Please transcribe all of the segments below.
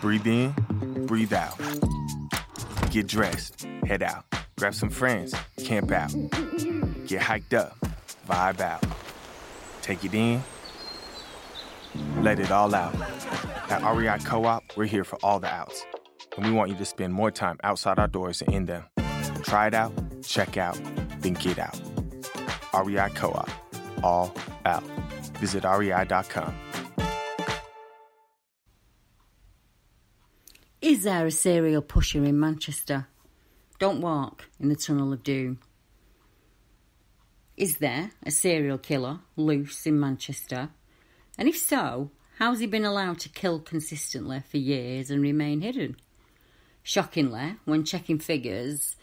Breathe in, breathe out. Get dressed, head out. Grab some friends, camp out. Get hiked up, vibe out. Take it in, let it all out. At REI Co op, we're here for all the outs. And we want you to spend more time outside our doors and in them. Try it out, check out, then get out. REI Co op, all out. Visit rei.com. Is there a serial pusher in Manchester? Don't walk in the tunnel of doom. Is there a serial killer loose in Manchester? And if so, how's he been allowed to kill consistently for years and remain hidden? Shockingly, when checking figures,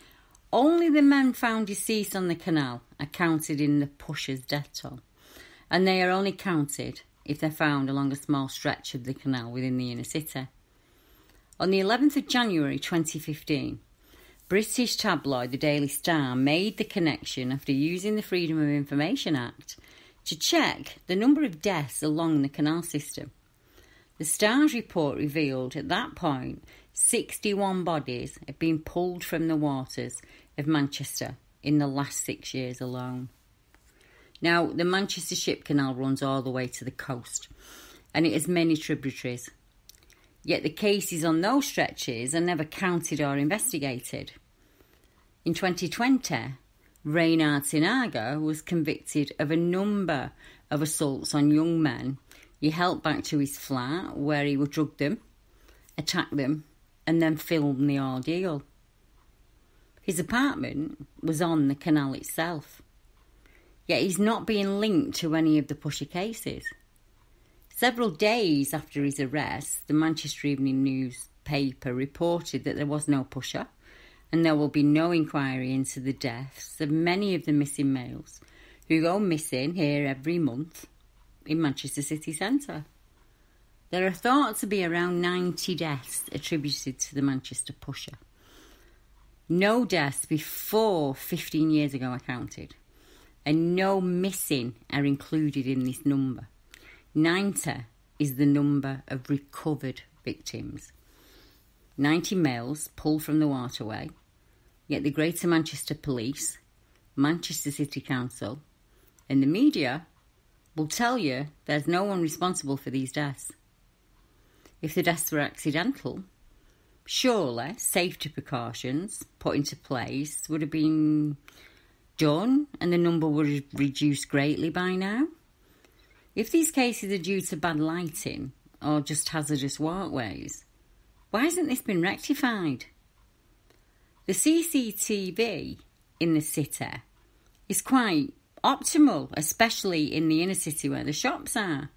only the men found deceased on the canal are counted in the pusher's death toll, and they are only counted if they're found along a small stretch of the canal within the inner city. On the 11th of January 2015, British tabloid The Daily Star made the connection after using the Freedom of Information Act to check the number of deaths along the canal system. The Star's report revealed at that point 61 bodies had been pulled from the waters of Manchester in the last six years alone. Now, the Manchester Ship Canal runs all the way to the coast and it has many tributaries. Yet the cases on those stretches are never counted or investigated. In 2020, Reynard Sinaga was convicted of a number of assaults on young men. He helped back to his flat where he would drug them, attack them, and then film the ordeal. His apartment was on the canal itself. Yet he's not being linked to any of the pusher cases. Several days after his arrest, the Manchester Evening newspaper reported that there was no pusher and there will be no inquiry into the deaths of many of the missing males who go missing here every month in Manchester city centre. There are thought to be around 90 deaths attributed to the Manchester pusher. No deaths before 15 years ago are counted, and no missing are included in this number. 90 is the number of recovered victims. 90 males pulled from the waterway, yet the Greater Manchester Police, Manchester City Council, and the media will tell you there's no one responsible for these deaths. If the deaths were accidental, surely safety precautions put into place would have been done and the number would have reduced greatly by now. If these cases are due to bad lighting or just hazardous walkways, why hasn't this been rectified? The CCTV in the city is quite optimal, especially in the inner city where the shops are.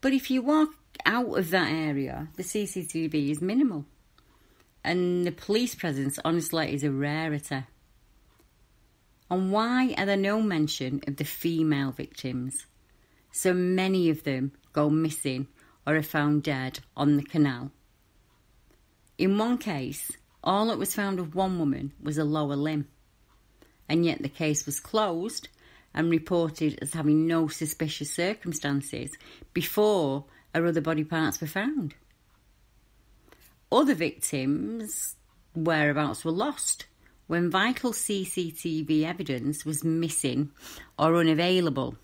But if you walk out of that area, the CCTV is minimal. And the police presence, honestly, is a rarity. And why are there no mention of the female victims? So many of them go missing or are found dead on the canal. In one case, all that was found of one woman was a lower limb, and yet the case was closed and reported as having no suspicious circumstances before her other body parts were found. Other victims' whereabouts were lost when vital CCTV evidence was missing or unavailable.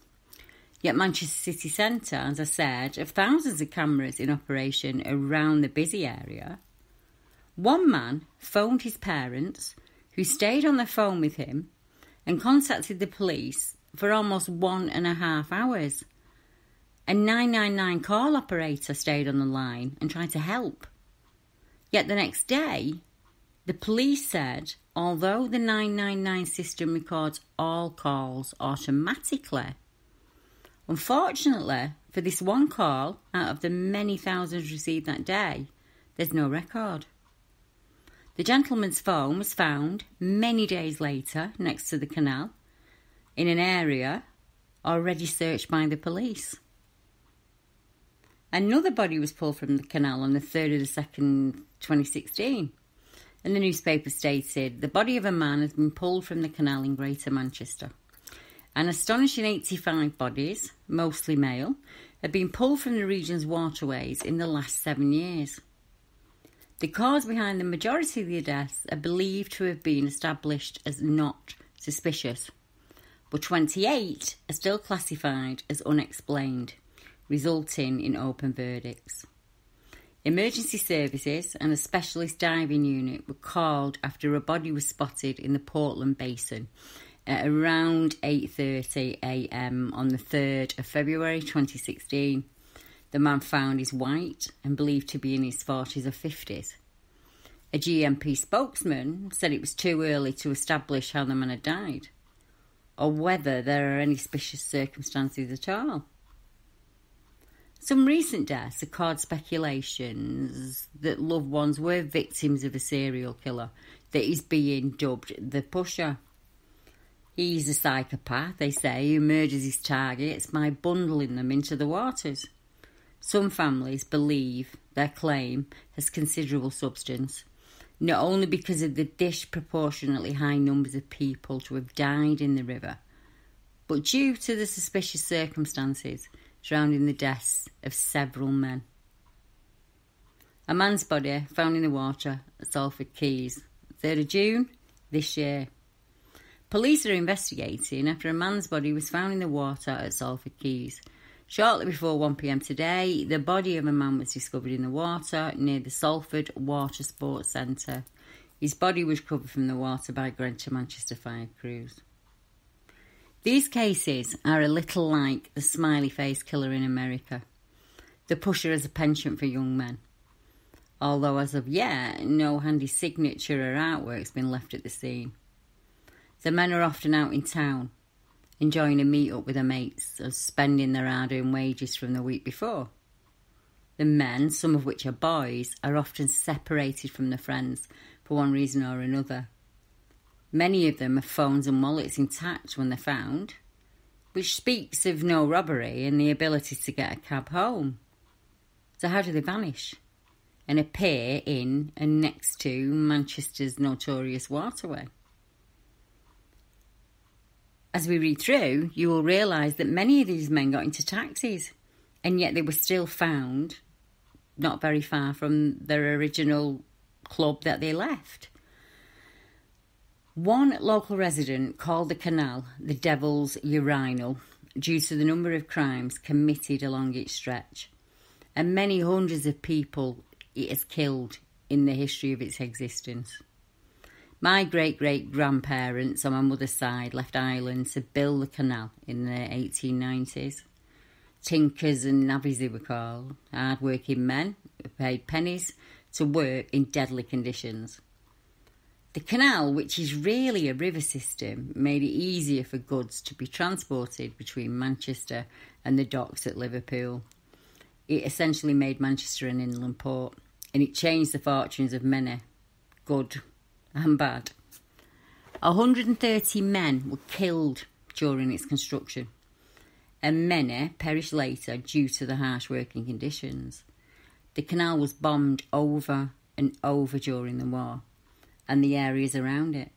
Yet Manchester City Centre, as I said, have thousands of cameras in operation around the busy area. One man phoned his parents, who stayed on the phone with him and contacted the police for almost one and a half hours. A 999 call operator stayed on the line and tried to help. Yet the next day, the police said although the 999 system records all calls automatically, Unfortunately, for this one call out of the many thousands received that day, there's no record. The gentleman's phone was found many days later next to the canal in an area already searched by the police. Another body was pulled from the canal on the 3rd of the 2nd, 2016. And the newspaper stated the body of a man has been pulled from the canal in Greater Manchester. An astonishing 85 bodies, mostly male, have been pulled from the region's waterways in the last seven years. The cause behind the majority of the deaths are believed to have been established as not suspicious, but 28 are still classified as unexplained, resulting in open verdicts. Emergency services and a specialist diving unit were called after a body was spotted in the Portland Basin at around 8:30 a.m. on the 3rd of February 2016. The man found is white and believed to be in his 40s or 50s. A GMP spokesman said it was too early to establish how the man had died or whether there are any suspicious circumstances at all. Some recent deaths caused speculations that loved ones were victims of a serial killer that is being dubbed the Pusher. He's a psychopath, they say, who murders his targets by bundling them into the waters. Some families believe their claim has considerable substance, not only because of the disproportionately high numbers of people to have died in the river, but due to the suspicious circumstances surrounding the deaths of several men. A man's body found in the water at Salford Quays, 3rd of June this year. Police are investigating after a man's body was found in the water at Salford Quays. Shortly before 1pm today, the body of a man was discovered in the water near the Salford Water Sports Centre. His body was recovered from the water by Greater Manchester Fire Crews. These cases are a little like the smiley face killer in America. The pusher as a penchant for young men. Although, as of yet, no handy signature or artwork has been left at the scene. The men are often out in town, enjoying a meet up with their mates or spending their hard earned wages from the week before. The men, some of which are boys, are often separated from their friends for one reason or another. Many of them have phones and wallets intact when they're found, which speaks of no robbery and the ability to get a cab home. So, how do they vanish and appear in and next to Manchester's notorious waterway? As we read through, you will realise that many of these men got into taxis, and yet they were still found not very far from their original club that they left. One local resident called the canal the Devil's Urinal due to the number of crimes committed along its stretch, and many hundreds of people it has killed in the history of its existence. My great great grandparents on my mother's side left Ireland to build the canal in the 1890s. Tinkers and navvies, they were called, hard working men who paid pennies to work in deadly conditions. The canal, which is really a river system, made it easier for goods to be transported between Manchester and the docks at Liverpool. It essentially made Manchester an inland port, and it changed the fortunes of many, good and bad. 130 men were killed during its construction, and many perished later due to the harsh working conditions. The canal was bombed over and over during the war, and the areas around it.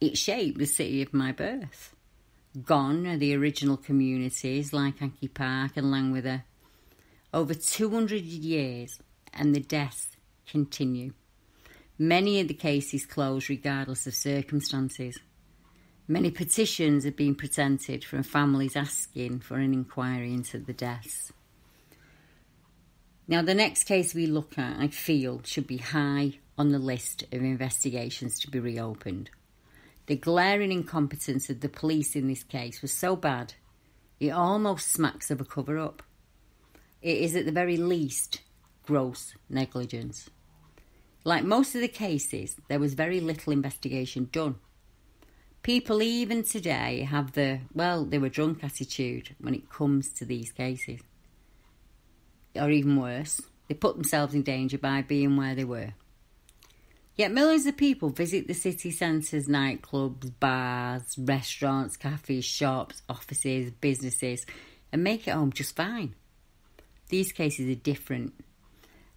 It shaped the city of my birth. Gone are the original communities like Hankey Park and Langworthy. Over 200 years, and the deaths continue. Many of the cases closed regardless of circumstances. Many petitions have been presented from families asking for an inquiry into the deaths. Now, the next case we look at, I feel, should be high on the list of investigations to be reopened. The glaring incompetence of the police in this case was so bad, it almost smacks of a cover up. It is at the very least gross negligence. Like most of the cases, there was very little investigation done. People even today have the, well, they were drunk attitude when it comes to these cases. Or even worse, they put themselves in danger by being where they were. Yet millions of people visit the city centres, nightclubs, bars, restaurants, cafes, shops, offices, businesses, and make it home just fine. These cases are different.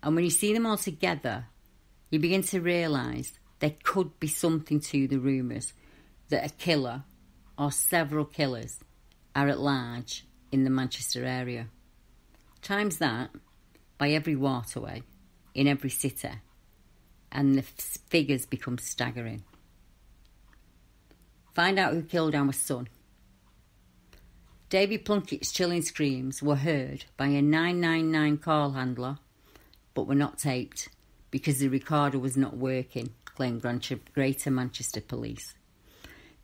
And when you see them all together, you begin to realise there could be something to the rumours that a killer or several killers are at large in the Manchester area. Times that by every waterway in every city, and the figures become staggering. Find out who killed our son. David Plunkett's chilling screams were heard by a 999 call handler, but were not taped because the recorder was not working, claimed Greater Manchester Police.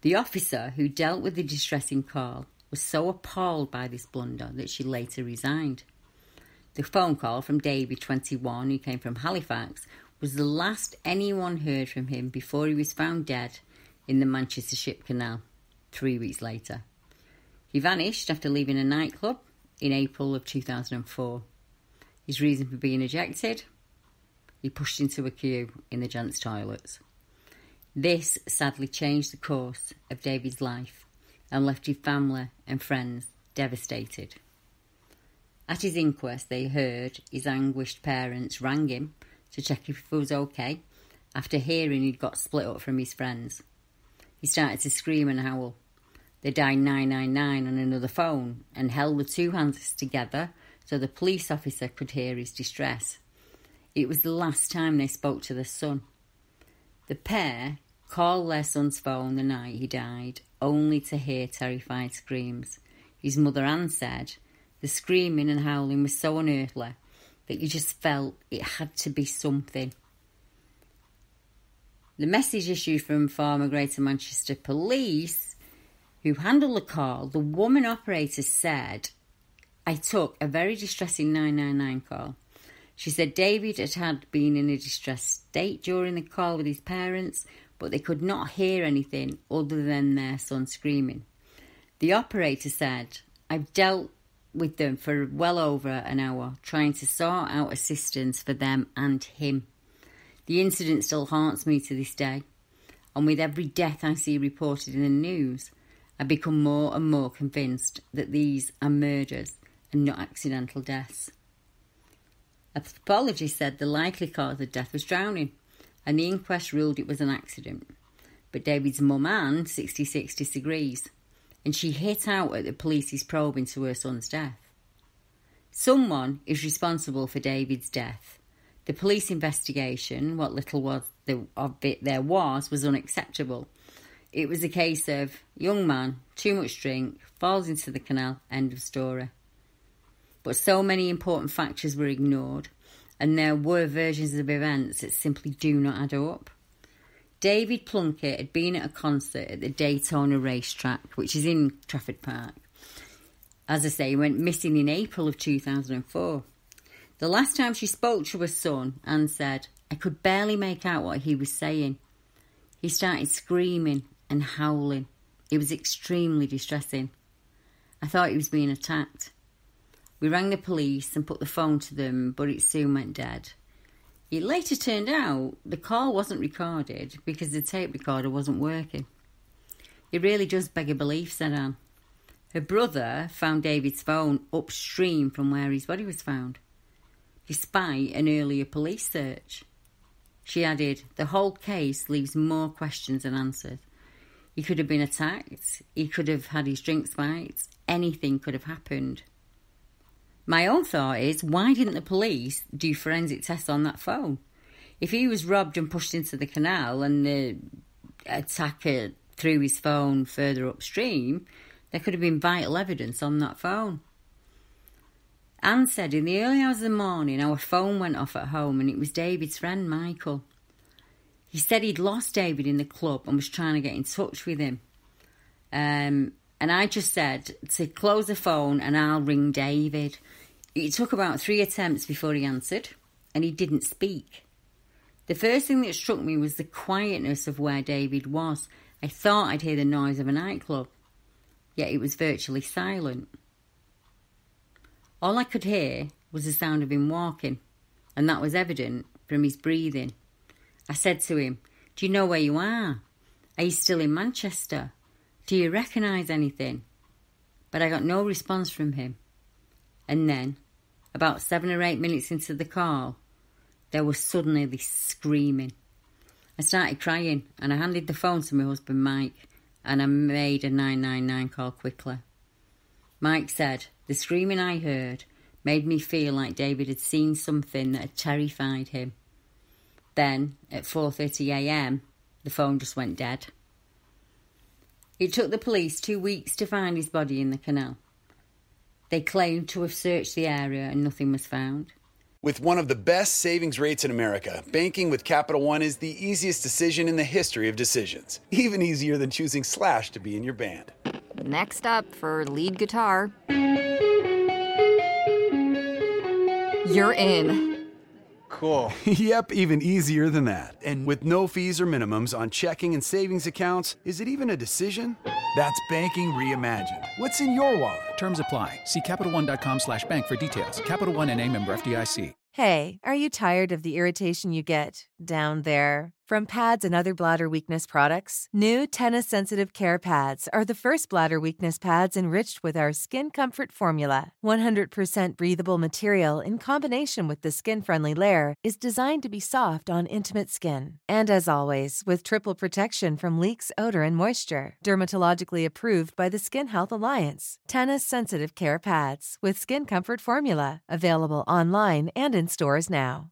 The officer who dealt with the distressing call was so appalled by this blunder that she later resigned. The phone call from David, 21, who came from Halifax, was the last anyone heard from him before he was found dead in the Manchester Ship Canal three weeks later. He vanished after leaving a nightclub in April of 2004. His reason for being ejected? He pushed into a queue in the gents' toilets. This sadly changed the course of David's life and left his family and friends devastated. At his inquest, they heard his anguished parents rang him to check if he was okay after hearing he'd got split up from his friends. He started to scream and howl. They dialed 999 on another phone and held the two hands together so the police officer could hear his distress. It was the last time they spoke to their son. The pair called their son's phone the night he died, only to hear terrified screams. His mother Anne said the screaming and howling was so unearthly that you just felt it had to be something. The message issued from former Greater Manchester Police, who handled the call, the woman operator said, I took a very distressing 999 call. She said David had, been in a distressed state during the call with his parents, but they could not hear anything other than their son screaming. The operator said, I've dealt with them for well over an hour, trying to sort out assistance for them and him. The incident still haunts me to this day, and with every death I see reported in the news, I become more and more convinced that these are murders and not accidental deaths. A pathologist said the likely cause of death was drowning, and the inquest ruled it was an accident. But David's mum, Anne, 66, disagrees, and she hit out at the police's probe into her son's death. Someone is responsible for David's death. The police investigation, what little was the, of it there was, was unacceptable. It was a case of young man, too much drink, falls into the canal, end of story but so many important factors were ignored, and there were versions of events that simply do not add up. David Plunkett had been at a concert at the Daytona racetrack, which is in Trafford Park. As I say, he went missing in April of 2004. The last time she spoke to her son, Anne said, I could barely make out what he was saying. He started screaming and howling. It was extremely distressing. I thought he was being attacked. We rang the police and put the phone to them, but it soon went dead. It later turned out the call wasn't recorded because the tape recorder wasn't working. It really does beg a belief, said Anne. Her brother found David's phone upstream from where his body was found, despite an earlier police search. She added, The whole case leaves more questions than answers. He could have been attacked, he could have had his drink spiked, anything could have happened. My own thought is, why didn't the police do forensic tests on that phone? If he was robbed and pushed into the canal and the attacker threw his phone further upstream, there could have been vital evidence on that phone. Anne said in the early hours of the morning our phone went off at home and it was David's friend Michael. He said he'd lost David in the club and was trying to get in touch with him. Um, and I just said to close the phone and I'll ring David. It took about three attempts before he answered, and he didn't speak. The first thing that struck me was the quietness of where David was, I thought I'd hear the noise of a nightclub, yet it was virtually silent. All I could hear was the sound of him walking, and that was evident from his breathing. I said to him, Do you know where you are? Are you still in Manchester? Do you recognise anything? But I got no response from him. And then, about seven or eight minutes into the call, there was suddenly this screaming. I started crying and I handed the phone to my husband Mike and I made a 999 call quickly. Mike said the screaming I heard made me feel like David had seen something that had terrified him. Then at 4:30 a.m., the phone just went dead. It took the police 2 weeks to find his body in the canal. They claimed to have searched the area and nothing was found. With one of the best savings rates in America, banking with Capital One is the easiest decision in the history of decisions. Even easier than choosing Slash to be in your band. Next up for lead guitar. You're in. Cool. yep, even easier than that. And with no fees or minimums on checking and savings accounts, is it even a decision? That's banking reimagined. What's in your wallet? Terms apply. See CapitalOne.com slash bank for details. Capital One and a member FDIC. Hey, are you tired of the irritation you get down there? From pads and other bladder weakness products, new Tennis Sensitive Care Pads are the first bladder weakness pads enriched with our Skin Comfort formula. 100% breathable material in combination with the skin friendly layer is designed to be soft on intimate skin. And as always, with triple protection from leaks, odor, and moisture. Dermatologically approved by the Skin Health Alliance. Tennis Sensitive Care Pads with Skin Comfort formula. Available online and in stores now.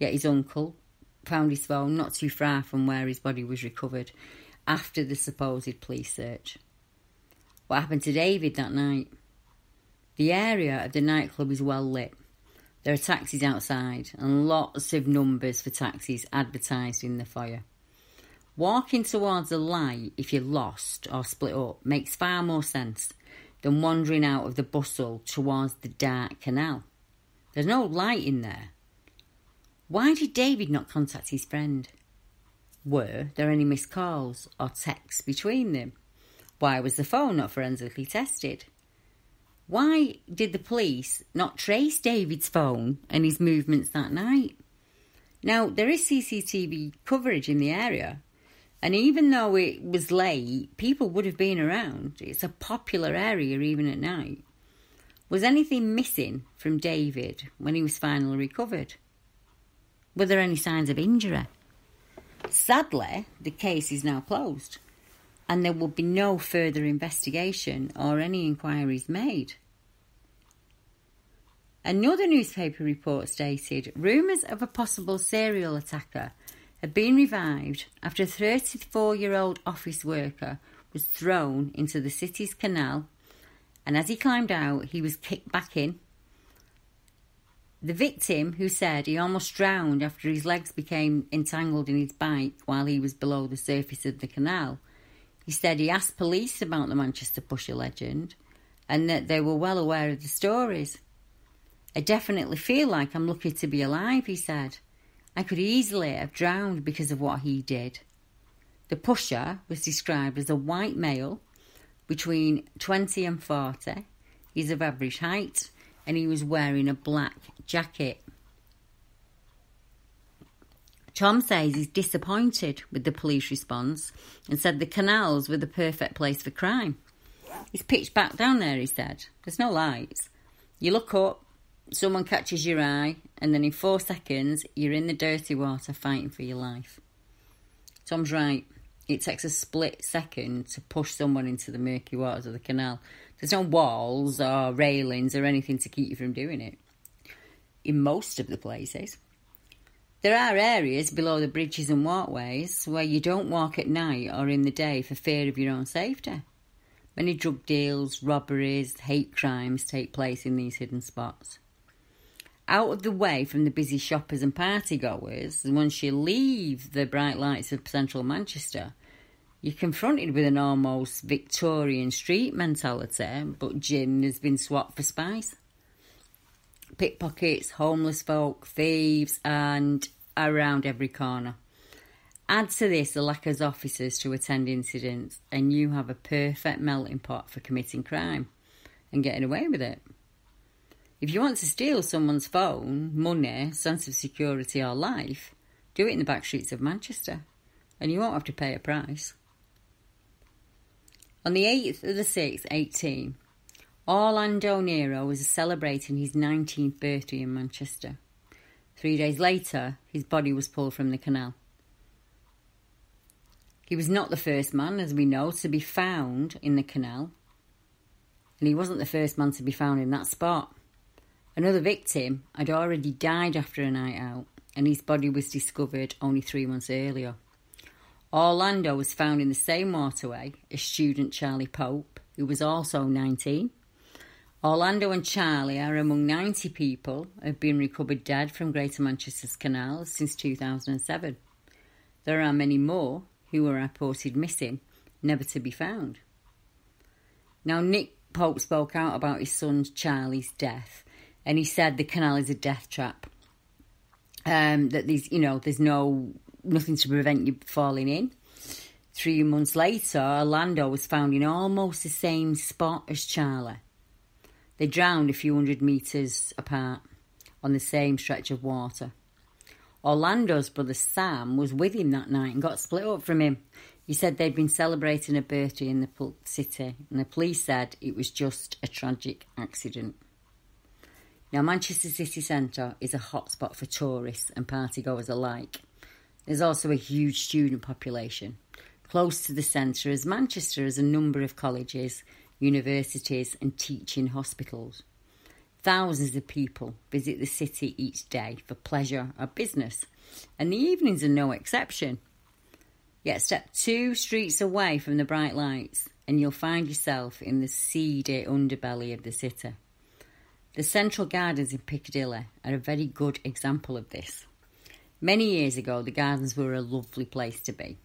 Yet his uncle found his phone not too far from where his body was recovered after the supposed police search. What happened to David that night? The area of the nightclub is well lit. There are taxis outside and lots of numbers for taxis advertised in the foyer. Walking towards a light if you're lost or split up makes far more sense than wandering out of the bustle towards the dark canal. There's no light in there. Why did David not contact his friend? Were there any missed calls or texts between them? Why was the phone not forensically tested? Why did the police not trace David's phone and his movements that night? Now, there is CCTV coverage in the area, and even though it was late, people would have been around. It's a popular area even at night. Was anything missing from David when he was finally recovered? Were there any signs of injury? Sadly, the case is now closed and there will be no further investigation or any inquiries made. Another newspaper report stated rumours of a possible serial attacker had been revived after a 34 year old office worker was thrown into the city's canal and as he climbed out, he was kicked back in. The victim, who said he almost drowned after his legs became entangled in his bike while he was below the surface of the canal, he said he asked police about the Manchester Pusher legend and that they were well aware of the stories. I definitely feel like I'm lucky to be alive, he said. I could easily have drowned because of what he did. The pusher was described as a white male between 20 and 40. He's of average height and he was wearing a black jacket. Tom says he's disappointed with the police response and said the canals were the perfect place for crime. It's pitched back down there, he said. There's no lights. You look up, someone catches your eye, and then in four seconds, you're in the dirty water fighting for your life. Tom's right. It takes a split second to push someone into the murky waters of the canal. There's no walls or railings or anything to keep you from doing it. In most of the places. There are areas below the bridges and walkways where you don't walk at night or in the day for fear of your own safety. Many drug deals, robberies, hate crimes take place in these hidden spots. Out of the way from the busy shoppers and partygoers, once you leave the bright lights of central Manchester, you're confronted with an almost Victorian street mentality, but gin has been swapped for spice. Pickpockets, homeless folk, thieves, and around every corner. Add to this the lack of officers to attend incidents, and you have a perfect melting pot for committing crime and getting away with it. If you want to steal someone's phone, money, sense of security, or life, do it in the back streets of Manchester, and you won't have to pay a price. On the 8th of the 6th, 18, Orlando Nero was celebrating his 19th birthday in Manchester. Three days later, his body was pulled from the canal. He was not the first man, as we know, to be found in the canal, and he wasn't the first man to be found in that spot. Another victim had already died after a night out, and his body was discovered only three months earlier. Orlando was found in the same waterway as student Charlie Pope, who was also 19. Orlando and Charlie are among 90 people who have been recovered dead from Greater Manchester's canals since 2007. There are many more who were reported missing, never to be found. Now, Nick Pope spoke out about his son Charlie's death, and he said the canal is a death trap. Um, that there's, you know, there's no nothing to prevent you falling in. Three months later, Orlando was found in almost the same spot as Charlie. They drowned a few hundred metres apart on the same stretch of water. Orlando's brother Sam was with him that night and got split up from him. He said they'd been celebrating a birthday in the city, and the police said it was just a tragic accident. Now, Manchester city centre is a hotspot for tourists and partygoers alike. There's also a huge student population. Close to the centre as Manchester has a number of colleges, universities, and teaching hospitals. Thousands of people visit the city each day for pleasure or business, and the evenings are no exception. Yet step two streets away from the bright lights, and you'll find yourself in the seedy underbelly of the city. The Central Gardens in Piccadilly are a very good example of this. Many years ago, the gardens were a lovely place to be.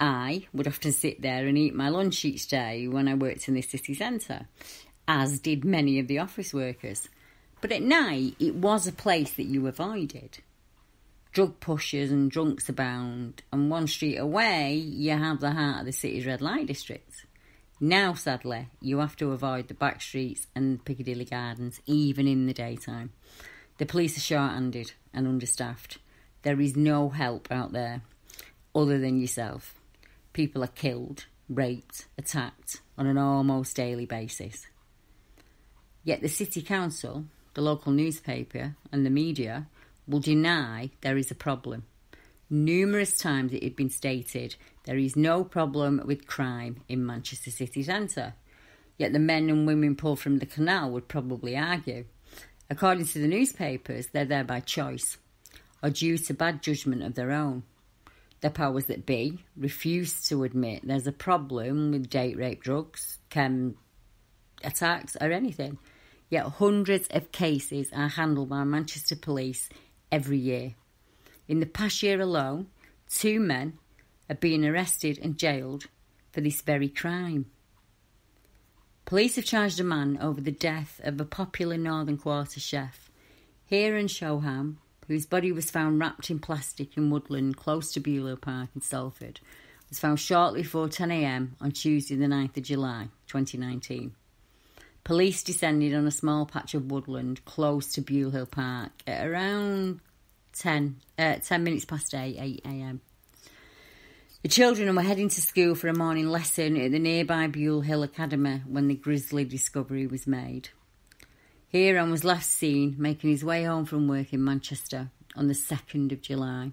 I would often sit there and eat my lunch each day when I worked in the city centre, as did many of the office workers. But at night, it was a place that you avoided. Drug pushers and drunks abound, and one street away, you have the heart of the city's red light district. Now, sadly, you have to avoid the back streets and Piccadilly Gardens, even in the daytime. The police are short handed and understaffed. There is no help out there other than yourself. People are killed, raped, attacked on an almost daily basis. Yet the City Council, the local newspaper, and the media will deny there is a problem. Numerous times it had been stated there is no problem with crime in Manchester city centre. Yet the men and women pulled from the canal would probably argue. According to the newspapers, they're there by choice or due to bad judgment of their own. The powers that be refuse to admit there's a problem with date rape drugs, chem attacks, or anything. Yet hundreds of cases are handled by Manchester Police every year. In the past year alone, two men are being arrested and jailed for this very crime. Police have charged a man over the death of a popular Northern Quarter chef. Kieran Shoreham, whose body was found wrapped in plastic in woodland close to Beulah Park in Salford, was found shortly before 10am on Tuesday, the 9th of July 2019. Police descended on a small patch of woodland close to Beaulieu Park at around 10, uh, 10 minutes past 8, 8 a.m. The children were heading to school for a morning lesson at the nearby Buile Hill Academy when the grisly discovery was made. Kieran was last seen making his way home from work in Manchester on the 2nd of July.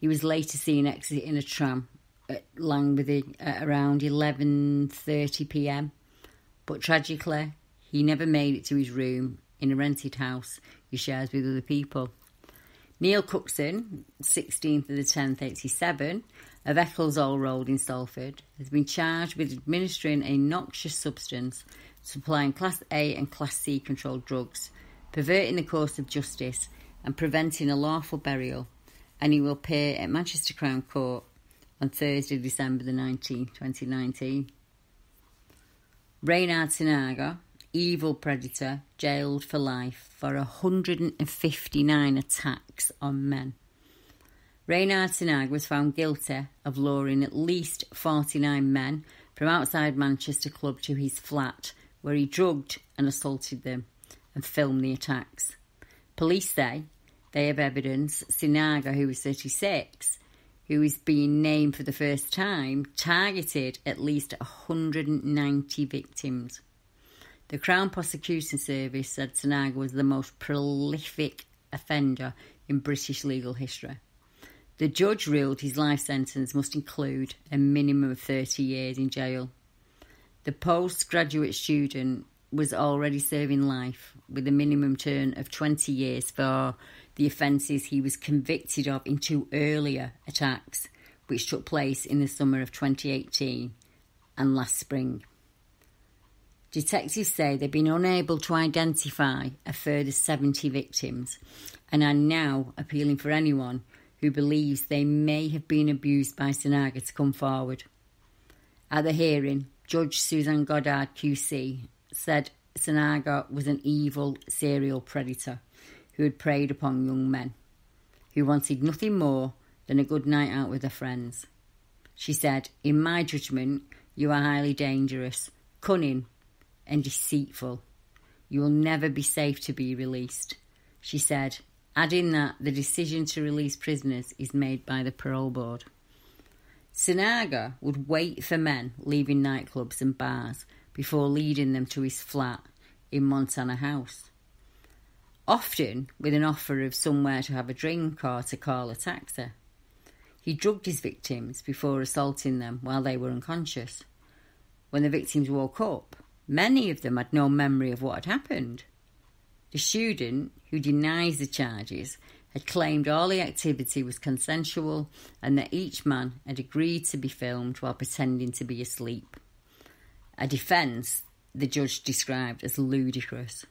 He was later seen exiting a tram at Langworthy at around 11:30 p.m. But tragically, he never made it to his room in a rented house he shares with other people. Neil Cookson, 16th of the 10th, 87, of Eccles Old Road in Salford, has been charged with administering a noxious substance, supplying Class A and Class C controlled drugs, perverting the course of justice, and preventing a lawful burial, and he will appear at Manchester Crown Court on Thursday, December the 19th, 2019. Reynard Sinaga, evil predator, jailed for life for 159 attacks on men. Reynard Sinag was found guilty of luring at least 49 men from outside Manchester Club to his flat, where he drugged and assaulted them and filmed the attacks. Police say they have evidence Sinaga, who was 36, who is being named for the first time, targeted at least 190 victims. The Crown Prosecution Service said Sinaga was the most prolific offender in British legal history. The judge ruled his life sentence must include a minimum of 30 years in jail. The postgraduate student was already serving life with a minimum term of 20 years for the offences he was convicted of in two earlier attacks, which took place in the summer of 2018 and last spring. Detectives say they've been unable to identify a further 70 victims and are now appealing for anyone who believes they may have been abused by Sinaga to come forward. At the hearing, Judge Suzanne Goddard QC said Sinaga was an evil serial predator who had preyed upon young men, who wanted nothing more than a good night out with their friends. She said, In my judgment, you are highly dangerous, cunning, and deceitful. You will never be safe to be released. She said, adding that the decision to release prisoners is made by the parole board. Sinaga would wait for men leaving nightclubs and bars before leading them to his flat in Montana House. Often with an offer of somewhere to have a drink or to call a taxi. He drugged his victims before assaulting them while they were unconscious. When the victims woke up, many of them had no memory of what had happened. The student, who denies the charges, had claimed all the activity was consensual and that each man had agreed to be filmed while pretending to be asleep. A defence the judge described as ludicrous.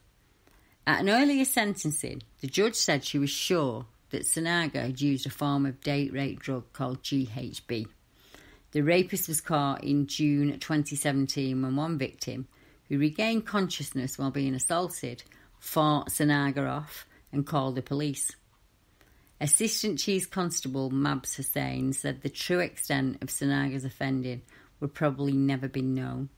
At an earlier sentencing, the judge said she was sure that Sinaga had used a form of date rape drug called GHB. The rapist was caught in June 2017 when one victim, who regained consciousness while being assaulted, fought Sinaga off and called the police. Assistant Chief Constable Mabs Hussain said the true extent of Sinaga's offending would probably never be known.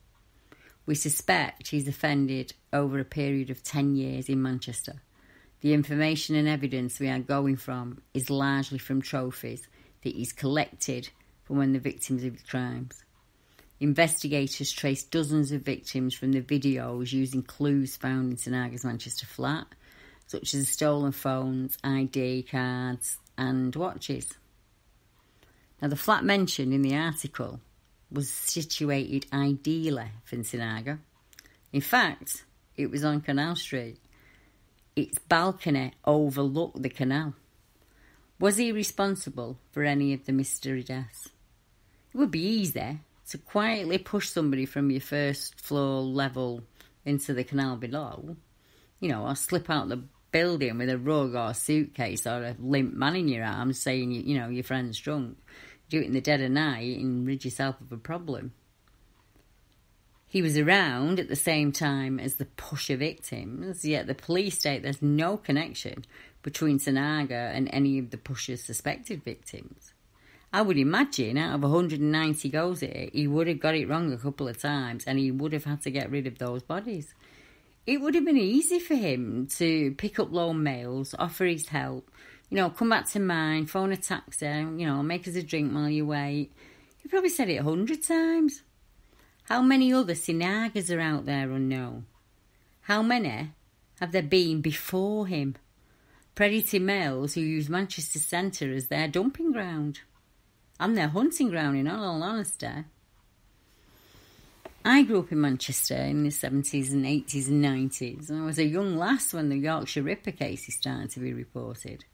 We suspect he's offended over a period of 10 years in Manchester. The information and evidence we are going from is largely from trophies that he's collected from when the victims of his crimes. Investigators traced dozens of victims from the videos using clues found in Sinaga's Manchester flat, such as stolen phones, ID cards, and watches. Now, the flat mentioned in the article was situated ideally for Sinaga. In fact, it was on Canal Street. Its balcony overlooked the canal. Was he responsible for any of the mystery deaths? It would be easy to quietly push somebody from your first floor level into the canal below, you know, or slip out the building with a rug or a suitcase or a limp man in your arms saying, you know, your friend's drunk do it in the dead of night and rid yourself of a problem. He was around at the same time as the pusher victims, yet the police state there's no connection between Sinaga and any of the pusher's suspected victims. I would imagine out of 190 goes at it, he would have got it wrong a couple of times and he would have had to get rid of those bodies. It would have been easy for him to pick up lone males, offer his help, you know, come back to mine, phone a taxi, you know, make us a drink while you wait. You probably said it a hundred times. How many other Sinagas are out there unknown? How many have there been before him? Predatory males who use Manchester Centre as their dumping ground and their hunting ground, in all honesty. I grew up in Manchester in the 70s and 80s and 90s, and I was a young lass when the Yorkshire Ripper cases started to be reported.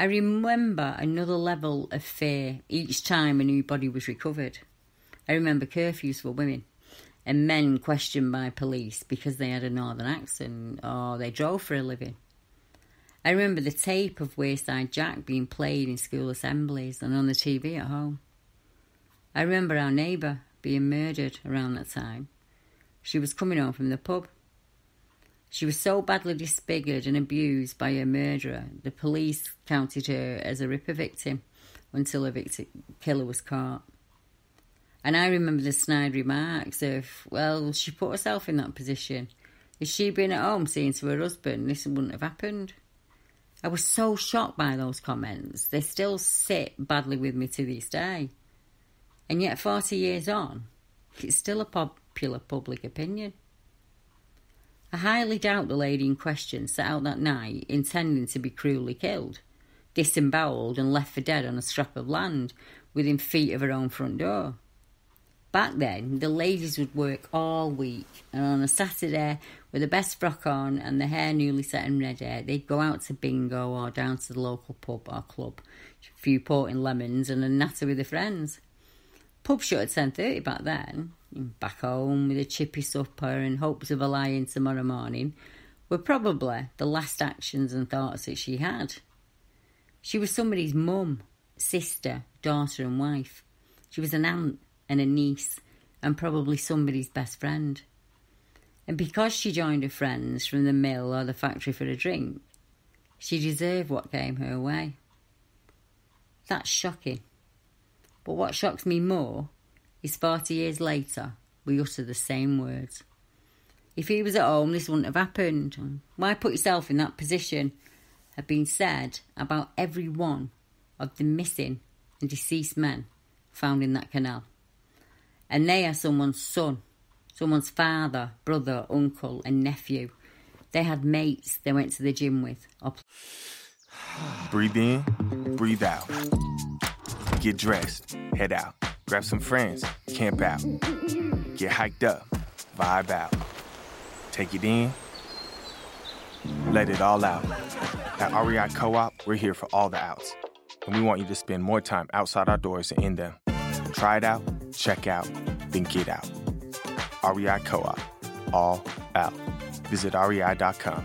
I remember another level of fear each time a new body was recovered. I remember curfews for women and men questioned by police because they had a northern accent or they drove for a living. I remember the tape of Wearside Jack being played in school assemblies and on the TV at home. I remember our neighbour being murdered around that time. She was coming home from the pub. She was so badly disfigured and abused by her murderer, the police counted her as a Ripper victim until a victim killer was caught. And I remember the snide remarks of, well, she put herself in that position. If she'd been at home saying to her husband, this wouldn't have happened. I was so shocked by those comments. They still sit badly with me to this day. And yet, 40 years on, it's still a popular public opinion. I highly doubt the lady in question set out that night intending to be cruelly killed, disemboweled, and left for dead on a scrap of land within feet of her own front door. Back then, the ladies would work all week, and on a Saturday, with the best frock on and the hair newly set and ready, they'd go out to bingo or down to the local pub or club, a few porting lemons and a natter with their friends. Pub shut at ten thirty back then. Back home with a chippy supper and hopes of a lie-in tomorrow morning were probably the last actions and thoughts that she had. She was somebody's mum, sister, daughter, and wife. She was an aunt and a niece, and probably somebody's best friend. And because she joined her friends from the mill or the factory for a drink, she deserved what came her way. That's shocking. But what shocks me more is 40 years later, we utter the same words. If he was at home, this wouldn't have happened. Why put yourself in that position? Have been said about every one of the missing and deceased men found in that canal and they are someone's son, someone's father, brother, uncle, and nephew. They had mates they went to the gym with. Or... breathe in, breathe out. Get dressed, head out. Grab some friends, camp out. Get hiked up, vibe out. Take it in, let it all out. At REI Co op, we're here for all the outs. And we want you to spend more time outside our doors and in them. Try it out check out, then get out. REI Co op, all out. Visit rei.com.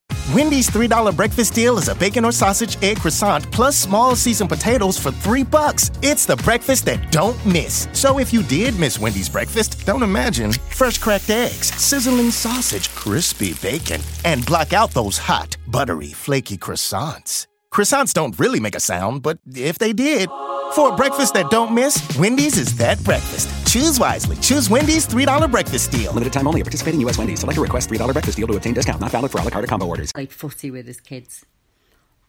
Wendy's $3 breakfast deal is a bacon or sausage egg croissant plus small seasoned potatoes for 3 bucks. It's the breakfast that don't miss. So if you did miss Wendy's breakfast, don't imagine fresh cracked eggs, sizzling sausage, crispy bacon, and block out those hot, buttery, flaky croissants. Croissants don't really make a sound, but if they did, for a breakfast that don't miss, Wendy's is that breakfast. Choose wisely. Choose Wendy's $3 breakfast deal. Limited time only participating U.S. Wendy's. Select a request $3 breakfast deal to obtain discount. Not valid for a la carte combo orders. Like footy with his kids.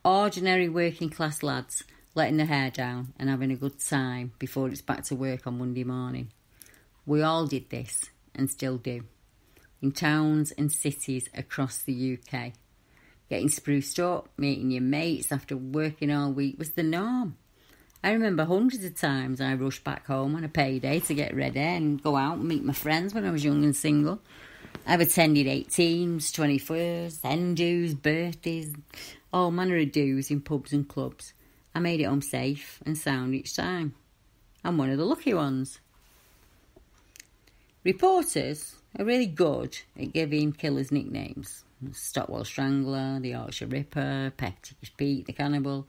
Ordinary working class lads letting their hair down and having a good time before it's back to work on Monday morning. We all did this and still do. In towns and cities across the UK. Getting spruced up, meeting your mates after working all week was the norm. I remember hundreds of times I rushed back home on a payday to get ready and go out and meet my friends when I was young and single. I've attended 18s, 21st, end dues, birthdays, all manner of dues in pubs and clubs. I made it home safe and sound each time. I'm one of the lucky ones. Reporters are really good at giving killers nicknames. Stockwell Strangler, the Yorkshire Ripper, Petty Pete, the Cannibal,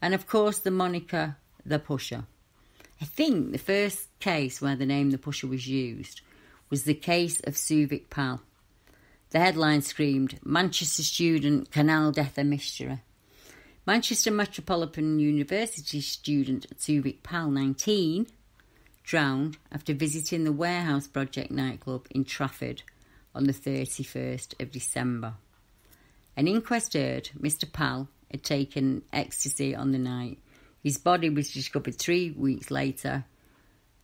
and of course the moniker the Pusher. I think the first case where the name the Pusher was used was the case of Souvik Pal. The headline screamed Manchester student canal death a mystery. Manchester Metropolitan University student Souvik Pal, 19, drowned after visiting the Warehouse Project nightclub in Trafford on the 31st of December. An inquest heard Mr. Pal had taken ecstasy on the night. His body was discovered three weeks later.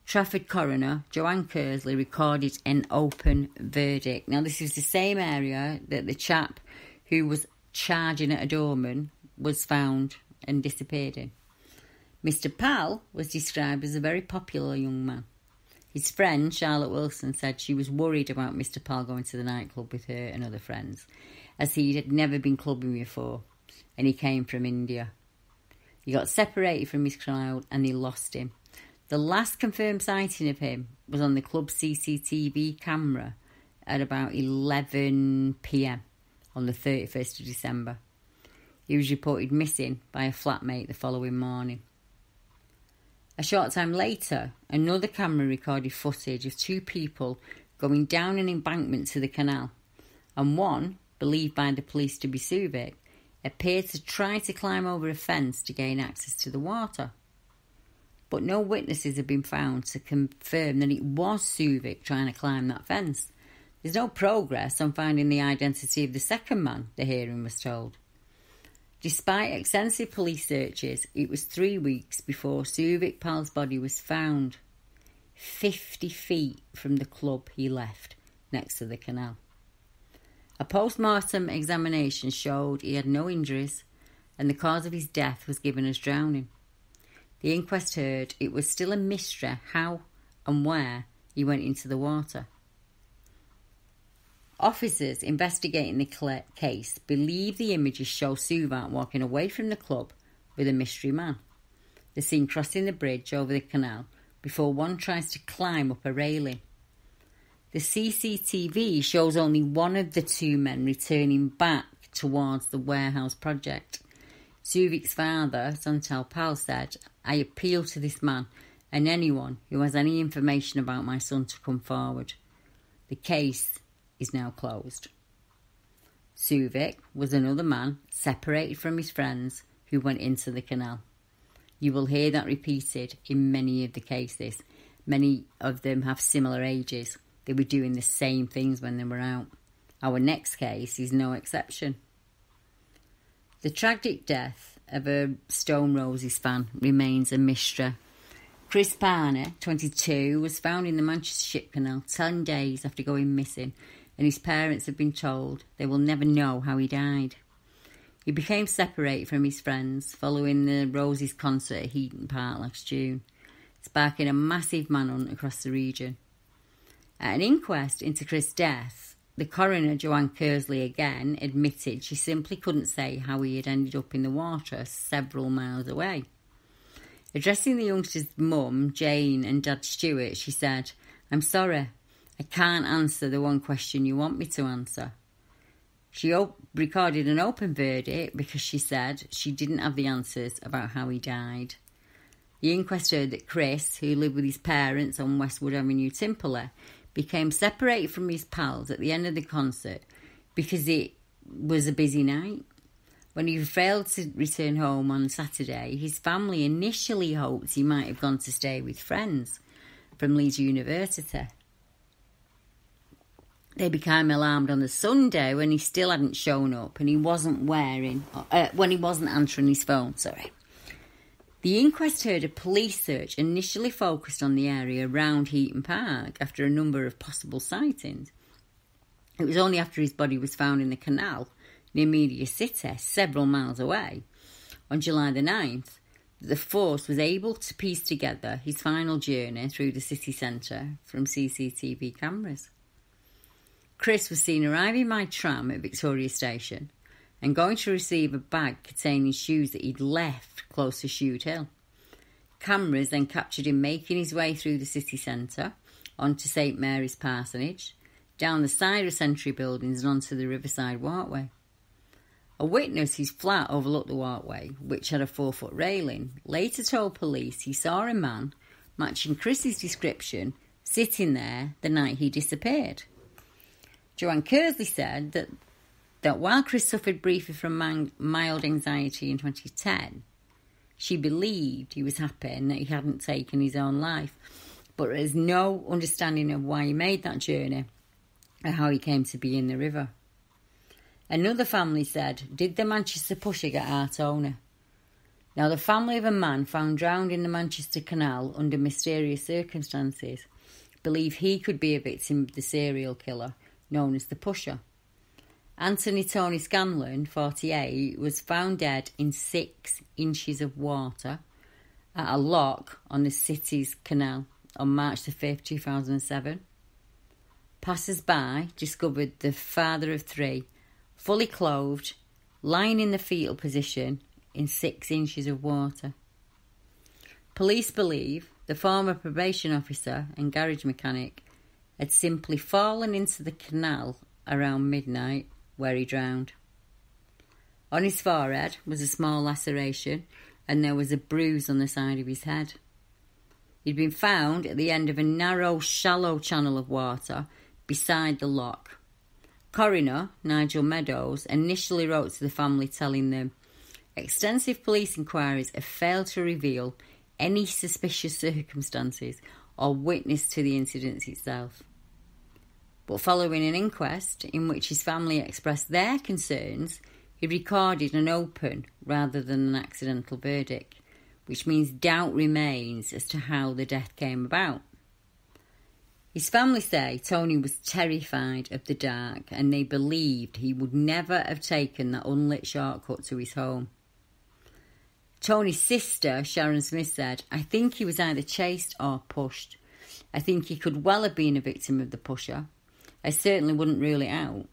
Trafford coroner Joanne Kearsley recorded an open verdict. Now, this is the same area that the chap who was charging at a doorman was found and disappeared in. Mr. Pal was described as a very popular young man. His friend, Charlotte Wilson, said she was worried about Mr. Pal going to the nightclub with her and other friends, as he had never been clubbing before, and he came from India. He got separated from his crowd and they lost him. The last confirmed sighting of him was on the club CCTV camera at about 11 pm on the 31st of December. He was reported missing by a flatmate the following morning. A short time later, another camera recorded footage of two people going down an embankment to the canal, and one, believed by the police to be Souvik, appeared to try to climb over a fence to gain access to the water. But no witnesses have been found to confirm that it was Souvik trying to climb that fence. There's no progress on finding the identity of the second man, the hearing was told. Despite extensive police searches, it was three weeks before Souvik Pal's body was found, 50 feet from the club he left next to the canal. A post mortem examination showed he had no injuries and the cause of his death was given as drowning. The inquest heard it was still a mystery how and where he went into the water. Officers investigating the case believe the images show Souvik walking away from the club with a mystery man. The scene crossing the bridge over the canal before one tries to climb up a railing. The CCTV shows only one of the two men returning back towards the warehouse project. Souvik's father, Santal Pal, said, I appeal to this man and anyone who has any information about my son to come forward. The case is now closed. Souvik was another man separated from his friends who went into the canal. You will hear that repeated in many of the cases. Many of them have similar ages. They were doing the same things when they were out. Our next case is no exception. The tragic death of a Stone Roses fan remains a mystery. Chris Parner, 22, was found in the Manchester Ship Canal 10 days after going missing and his parents have been told they will never know how he died. He became separated from his friends following the Roses concert at Heaton Park last June, sparking a massive manhunt across the region. At an inquest into Chris' death, the coroner, Joanne Kearsley, again admitted she simply couldn't say how he had ended up in the water several miles away. Addressing the youngster's mum, Jane, and dad Stuart, she said, I'm sorry, I can't answer the one question you want me to answer. She op- recorded an open verdict because she said she didn't have the answers about how he died. The inquest heard that Chris, who lived with his parents on Westwood Avenue, Timperley, became separated from his pals at the end of the concert because it was a busy night. When he failed to return home on Saturday, his family initially hoped he might have gone to stay with friends from Leeds University. They became alarmed on the Sunday when he still hadn't shown up and he wasn't wearing, uh, when he wasn't answering his phone, sorry. The inquest heard a police search initially focused on the area around Heaton Park after a number of possible sightings. It was only after his body was found in the canal near Media City, several miles away, on July the 9th, that the force was able to piece together his final journey through the city centre from CCTV cameras. Chris was seen arriving by tram at Victoria Station and going to receive a bag containing shoes that he'd left close to Shudehill. Cameras then captured him making his way through the city centre, onto St Mary's Parsonage, down the side of Century Buildings and onto the Riverside Walkway. A witness whose flat overlooked the walkway, which had a four foot railing, later told police he saw a man matching Chris's description sitting there the night he disappeared. Joanne Kearsley said that, that while Chris suffered briefly from mild anxiety in 2010, she believed he was happy and that he hadn't taken his own life. But there's no understanding of why he made that journey and how he came to be in the river. Another family said, Did the Manchester pusher get our Tony? Now, the family of a man found drowned in the Manchester Canal under mysterious circumstances believe he could be a victim of the serial killer known as the Pusher. Anthony Tony Scanlon, 48, was found dead in six inches of water at a lock on the city's canal on March the 5th, 2007. Passers by discovered the father of three, fully clothed, lying in the fetal position in six inches of water. Police believe the former probation officer and garage mechanic had simply fallen into the canal around midnight where he drowned. On his forehead was a small laceration and there was a bruise on the side of his head. He'd been found at the end of a narrow, shallow channel of water beside the lock. Coroner Nigel Meadows initially wrote to the family telling them extensive police inquiries have failed to reveal any suspicious circumstances or witness to the incident itself. But following an inquest in which his family expressed their concerns, he recorded an open rather than an accidental verdict, which means doubt remains as to how the death came about. His family say Tony was terrified of the dark and they believed he would never have taken that unlit shortcut to his home. Tony's sister, Sharon Smith, said, I think he was either chased or pushed. I think he could well have been a victim of the pusher. I certainly wouldn't rule it out.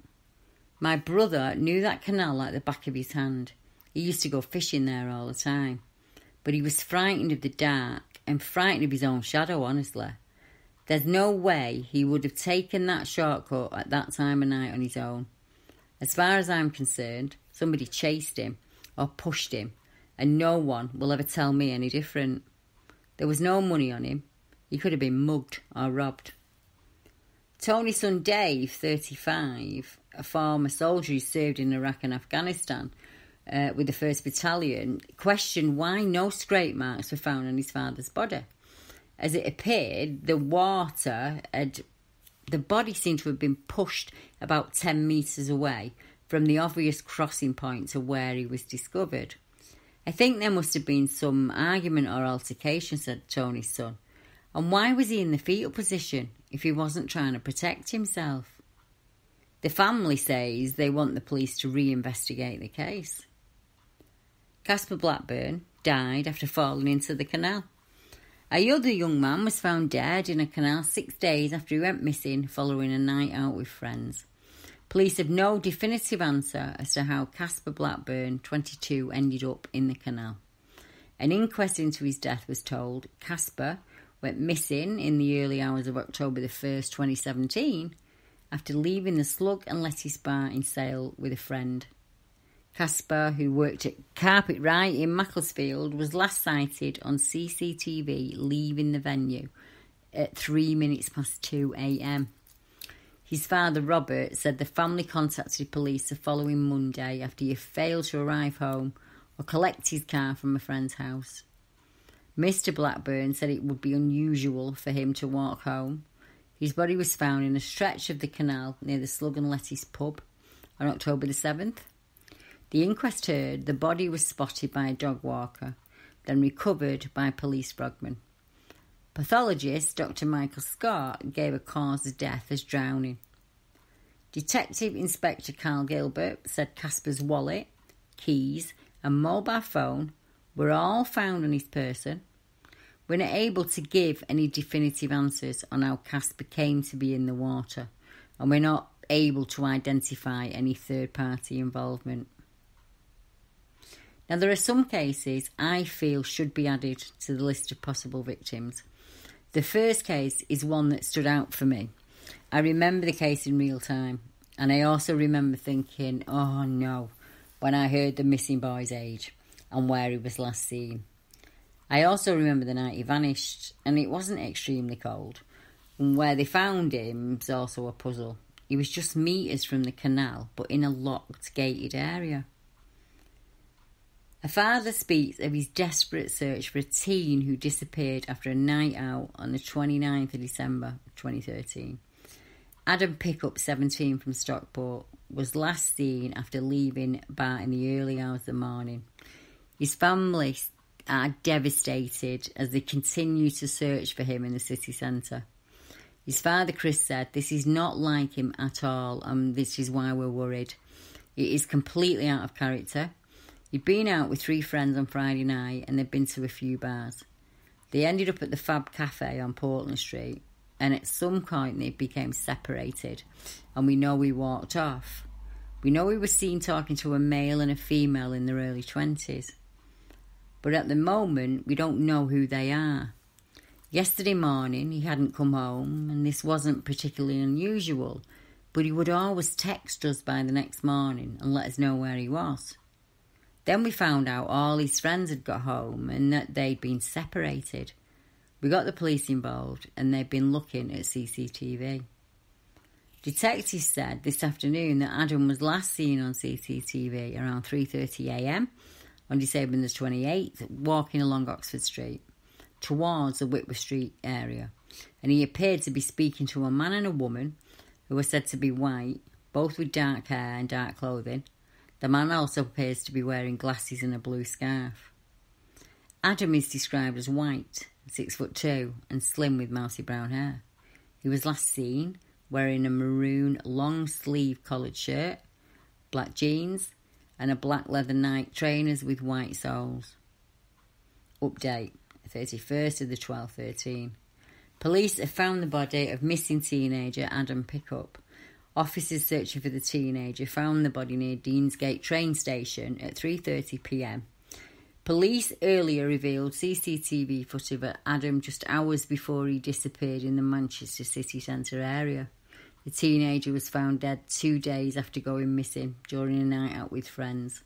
My brother knew that canal like the back of his hand. He used to go fishing there all the time. But he was frightened of the dark and frightened of his own shadow, honestly. There's no way he would have taken that shortcut at that time of night on his own. As far as I'm concerned, somebody chased him or pushed him, and no one will ever tell me any different. There was no money on him. He could have been mugged or robbed. Tony's son Dave, 35, a former soldier who served in Iraq and Afghanistan uh, with the 1st Battalion, questioned why no scrape marks were found on his father's body. As it appeared, the water had. The body seemed to have been pushed about 10 metres away from the obvious crossing point to where he was discovered. I think there must have been some argument or altercation, said Tony's son. And why was he in the fetal position if he wasn't trying to protect himself? The family says they want the police to re-investigate the case. Casper Blackburn died after falling into the canal. A other young man was found dead in a canal six days after he went missing following a night out with friends. Police have no definitive answer as to how Casper Blackburn, 22, ended up in the canal. An inquest into his death was told Casper went missing in the early hours of October the 1st, 2017, after leaving the Slug and Lettuce Bar in Sale with a friend. Casper, who worked at Carpetright in Macclesfield, was last sighted on CCTV leaving the venue at three minutes past 2 am. His father, Robert, said the family contacted police the following Monday after he failed to arrive home or collect his car from a friend's house. Mr. Blackburn said it would be unusual for him to walk home. His body was found in a stretch of the canal near the Slug and Lettuce pub on October the 7th. The inquest heard the body was spotted by a dog walker, then recovered by a police frogman. Pathologist Dr. Michael Scott gave a cause of death as drowning. Detective Inspector Carl Gilbert said Casper's wallet, keys, and mobile phone were all found on his person. We're not able to give any definitive answers on how Casper came to be in the water, and we're not able to identify any third party involvement. Now, there are some cases I feel should be added to the list of possible victims. The first case is one that stood out for me. I remember the case in real time, and I also remember thinking, oh no, when I heard the missing boy's age and where he was last seen. I also remember the night he vanished, and it wasn't extremely cold. And where they found him was also a puzzle. He was just metres from the canal, but in a locked, gated area. A father speaks of his desperate search for a teen who disappeared after a night out on the 29th of December 2013. Adam Pickup, 17, from Stockport, was last seen after leaving Bart in the early hours of the morning. His family are devastated as they continue to search for him in the city centre. His father, Chris, said, This is not like him at all, and this is why we're worried. It is completely out of character. He'd been out with three friends on Friday night and they'd been to a few bars. They ended up at the Fab Cafe on Portland Street, and at some point they became separated, and we know he walked off. We know he was seen talking to a male and a female in their early 20s. But at the moment, we don't know who they are. Yesterday morning, he hadn't come home, and this wasn't particularly unusual, but he would always text us by the next morning and let us know where he was. Then we found out all his friends had got home and that they'd been separated. We got the police involved and they'd been looking at CCTV. Detectives said this afternoon that Adam was last seen on CCTV around 3:30 a.m. on December the 28th, walking along Oxford Street towards the Whitworth Street area, and he appeared to be speaking to a man and a woman who were said to be white, both with dark hair and dark clothing. The man also appears to be wearing glasses and a blue scarf. Adam is described as white, six foot two, and slim with mousy brown hair. He was last seen wearing a maroon long sleeve collared shirt, black jeans, and a black leather Nike trainers with white soles. Update 31st of the 12th 13. Police have found the body of missing teenager Adam Pickup. Officers searching for the teenager found the body near Deansgate train station at 3:30 p.m. Police earlier revealed CCTV footage of Adam just hours before he disappeared in the Manchester city centre area. The teenager was found dead two days after going missing during a night out with friends.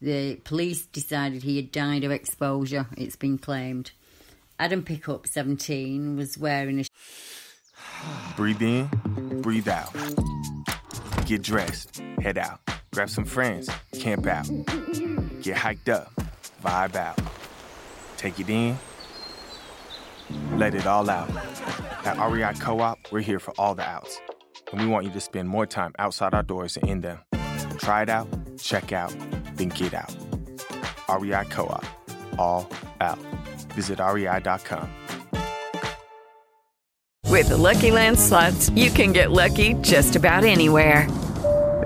The police decided he had died of exposure, it's been claimed. Adam Pickup, 17, was wearing a. breathe in, breathe out. Get dressed, head out. Grab some friends, camp out. Get hiked up, vibe out. Take it in, let it all out. At REI Co op, we're here for all the outs. And we want you to spend more time outside our doors and in them. Try it out, check out, then get out. REI Co op, all out. Visit rei.com. With the Lucky Land slots, you can get lucky just about anywhere.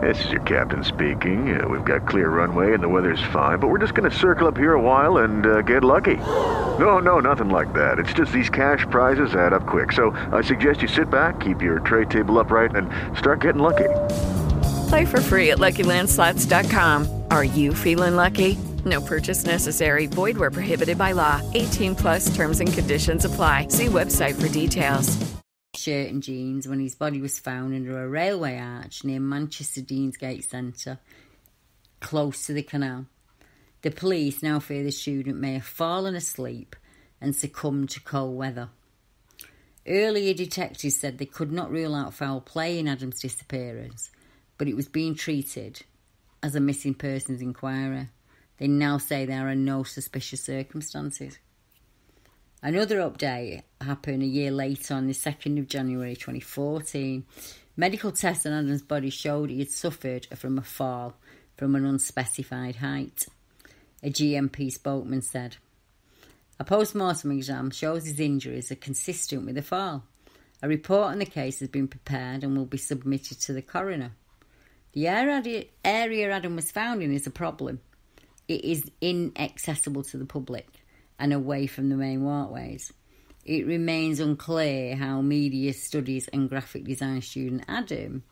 This is your captain speaking. Uh, we've got clear runway and the weather's fine, but we're just going to circle up here a while and uh, get lucky. No, no, nothing like that. It's just these cash prizes add up quick. So I suggest you sit back, keep your tray table upright, and start getting lucky. Play for free at LuckyLandSlots.com. Are you feeling lucky? No purchase necessary. Void where prohibited by law. 18 plus terms and conditions apply. See website for details. Shirt and jeans when his body was found under a railway arch near Manchester Deansgate Centre, close to the canal. The police now fear the student may have fallen asleep and succumbed to cold weather. Earlier, detectives said they could not rule out foul play in Adam's disappearance, but it was being treated as a missing persons inquiry. They now say there are no suspicious circumstances. Another update happened a year later on the 2nd of January 2014. Medical tests on Adam's body showed he had suffered from a fall from an unspecified height. A GMP spokesman said. A post mortem exam shows his injuries are consistent with the fall. A report on the case has been prepared and will be submitted to the coroner. The area Adam was found in is a problem. It is inaccessible to the public and away from the main walkways. It remains unclear how media studies and graphic design student Adam,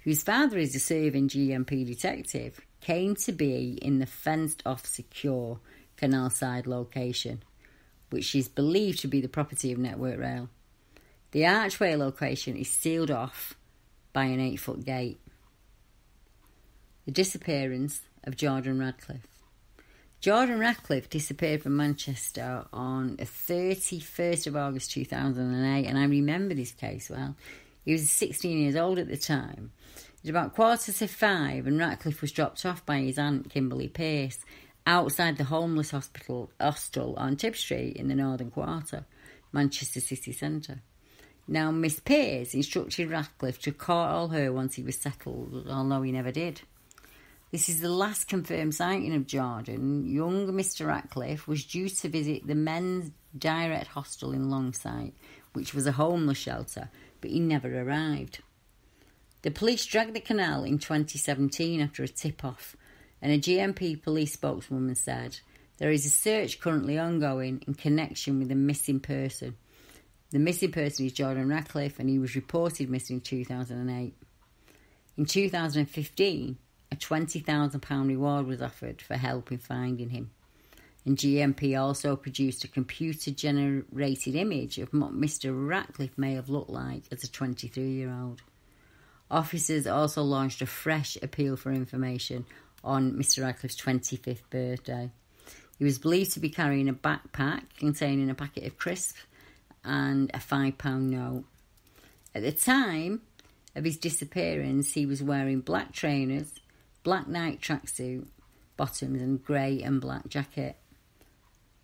whose father is a serving GMP detective, came to be in the fenced off secure canal side location, which is believed to be the property of Network Rail. The archway location is sealed off by an eight foot gate. The disappearance of Jordan Radcliffe. Jordan Radcliffe disappeared from Manchester on the 31st of August 2008, and I remember this case well. He was 16 years old at the time. Was about quarter to five, and Ratcliffe was dropped off by his aunt, Kimberly Pierce, outside the homeless hospital hostel on Tib Street in the Northern Quarter, Manchester city centre. Now, Miss Pearce instructed Ratcliffe to call her once he was settled, although he never did. This is the last confirmed sighting of Jordan. Young Mr. Ratcliffe was due to visit the men's direct hostel in Longsight, which was a homeless shelter, but he never arrived. The police dragged the canal in 2017 after a tip off, and a GMP police spokeswoman said there is a search currently ongoing in connection with a missing person. The missing person is Jordan Ratcliffe, and he was reported missing in 2008. In 2015, a £20,000 reward was offered for help in finding him. And GMP also produced a computer generated image of what Mr. Ratcliffe may have looked like as a 23 year old. Officers also launched a fresh appeal for information on Mr. Ratcliffe's 25th birthday. He was believed to be carrying a backpack containing a packet of crisps and a £5 note. At the time of his disappearance, he was wearing black trainers, black night tracksuit, bottoms, and grey and black jacket.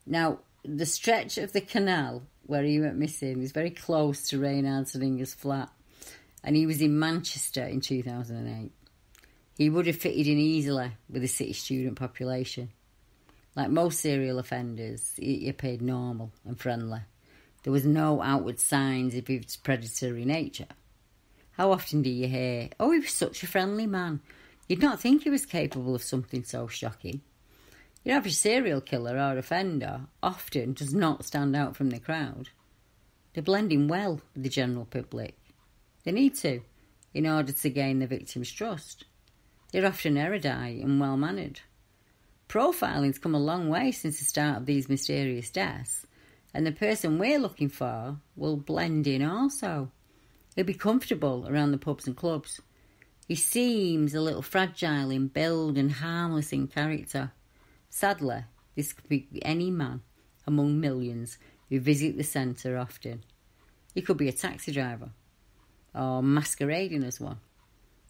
Now, the stretch of the canal where he went missing is very close to Reynard Zellninger's flat, and he was in Manchester in 2008. He would have fitted in easily with the city student population. Like most serial offenders, he appeared normal and friendly. There was no outward signs of his predatory nature. How often do you hear, Oh, he was such a friendly man? You'd not think he was capable of something so shocking. Your average serial killer or offender often does not stand out from the crowd. They're blending well with the general public. They need to, in order to gain the victim's trust. They're often erudite and well mannered. Profiling's come a long way since the start of these mysterious deaths, and the person we're looking for will blend in also. He'll be comfortable around the pubs and clubs. He seems a little fragile in build and harmless in character. Sadly, this could be any man among millions who visit the centre often. He could be a taxi driver or masquerading as one.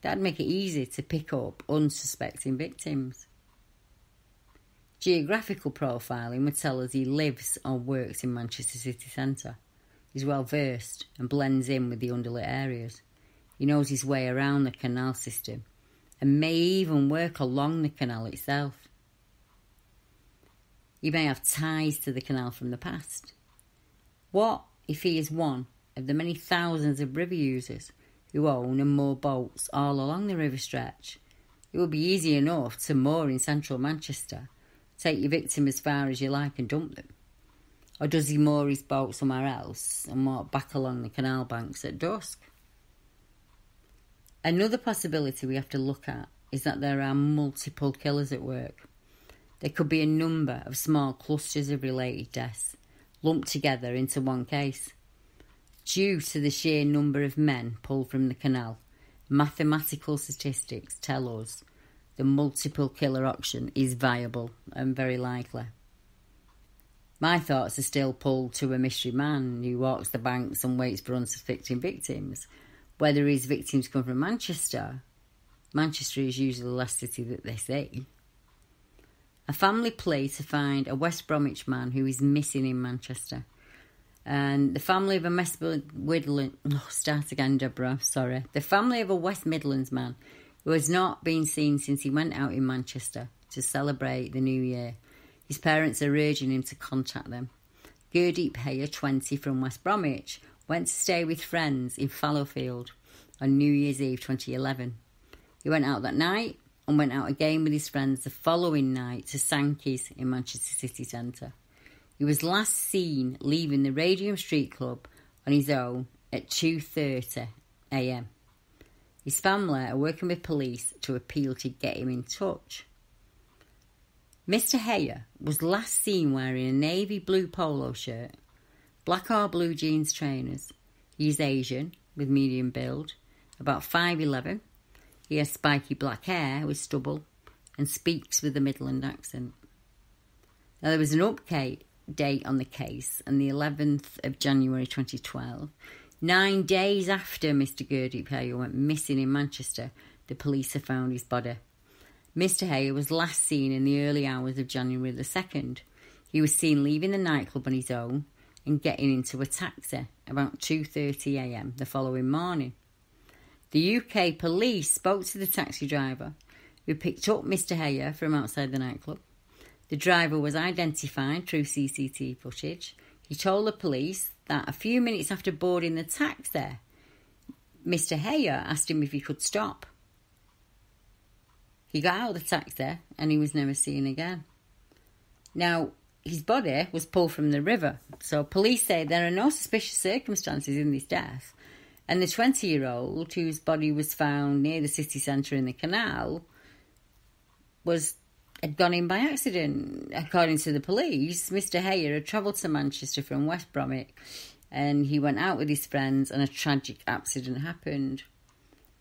That'd make it easy to pick up unsuspecting victims. Geographical profiling would tell us he lives or works in Manchester city centre. He's well versed and blends in with the underlit areas. He knows his way around the canal system and may even work along the canal itself. He may have ties to the canal from the past. What if he is one of the many thousands of river users who own and moor boats all along the river stretch? It would be easy enough to moor in central Manchester take your victim as far as you like and dump them? Or does he moor his boat somewhere else and walk back along the canal banks at dusk? Another possibility we have to look at is that there are multiple killers at work. There could be a number of small clusters of related deaths lumped together into one case. Due to the sheer number of men pulled from the canal, mathematical statistics tell us the multiple killer option is viable and very likely. My thoughts are still pulled to a mystery man who walks the banks and waits for unsuspecting victims. Whether his victims come from Manchester, Manchester is usually the last city that they see. A family plea to find a West Bromwich man who is missing in Manchester. And the family of a West Midlands... Oh, start again, Deborah, sorry. The family of a West Midlands man who has not been seen since he went out in Manchester to celebrate the new year. His parents are urging him to contact them. Gurdeep Hayer, 20, from West Bromwich, went to stay with friends in Fallowfield on New Year's Eve 2011. He went out that night and went out again with his friends the following night to Sankey's in Manchester City Centre. He was last seen leaving the Radium Street Club on his own at 2:30 a.m. His family are working with police to appeal to get him in touch. Mr. Hayer was last seen wearing a navy blue polo shirt, black or blue jeans trainers. He is Asian, with medium build, about 5'11. He has spiky black hair with stubble and speaks with a Midland accent. Now, there was an update date on the case on the 11th of January 2012 Nine days after Mr. Gurdeep Hayer went missing in Manchester, the police have found his body. Mr. Hayer was last seen in the early hours of January the 2nd. He was seen leaving the nightclub on his own and getting into a taxi about 2:30 a.m. the following morning. The UK police spoke to the taxi driver who picked up Mr. Hayer from outside the nightclub. The driver was identified through CCTV footage. He told the police that a few minutes after boarding the taxi, Mr. Hayer asked him if he could stop. He got out of the taxi and he was never seen again. Now, his body was pulled from the river, so police say there are no suspicious circumstances in this death. And the 20 year old, whose body was found near the city centre in the canal, was had gone in by accident. According to the police, Mr. Hayer had travelled to Manchester from West Bromwich and he went out with his friends and a tragic accident happened.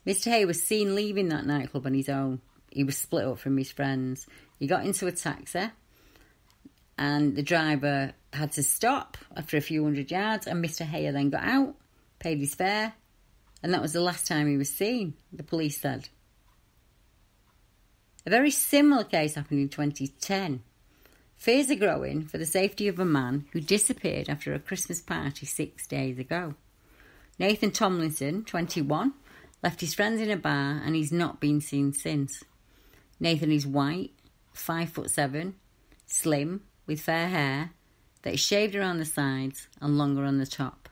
Mr. Hayer was seen leaving that nightclub on his own. He was split up from his friends. He got into a taxi and the driver had to stop after a few hundred yards and Mr. Hayer then got out, paid his fare, and that was the last time he was seen, the police said. A very similar case happened in 2010. Fears are growing for the safety of a man who disappeared after a Christmas party six days ago. Nathan Tomlinson, 21, left his friends in a bar and he's not been seen since. Nathan is white, five foot seven, slim, with fair hair that is shaved around the sides and longer on the top.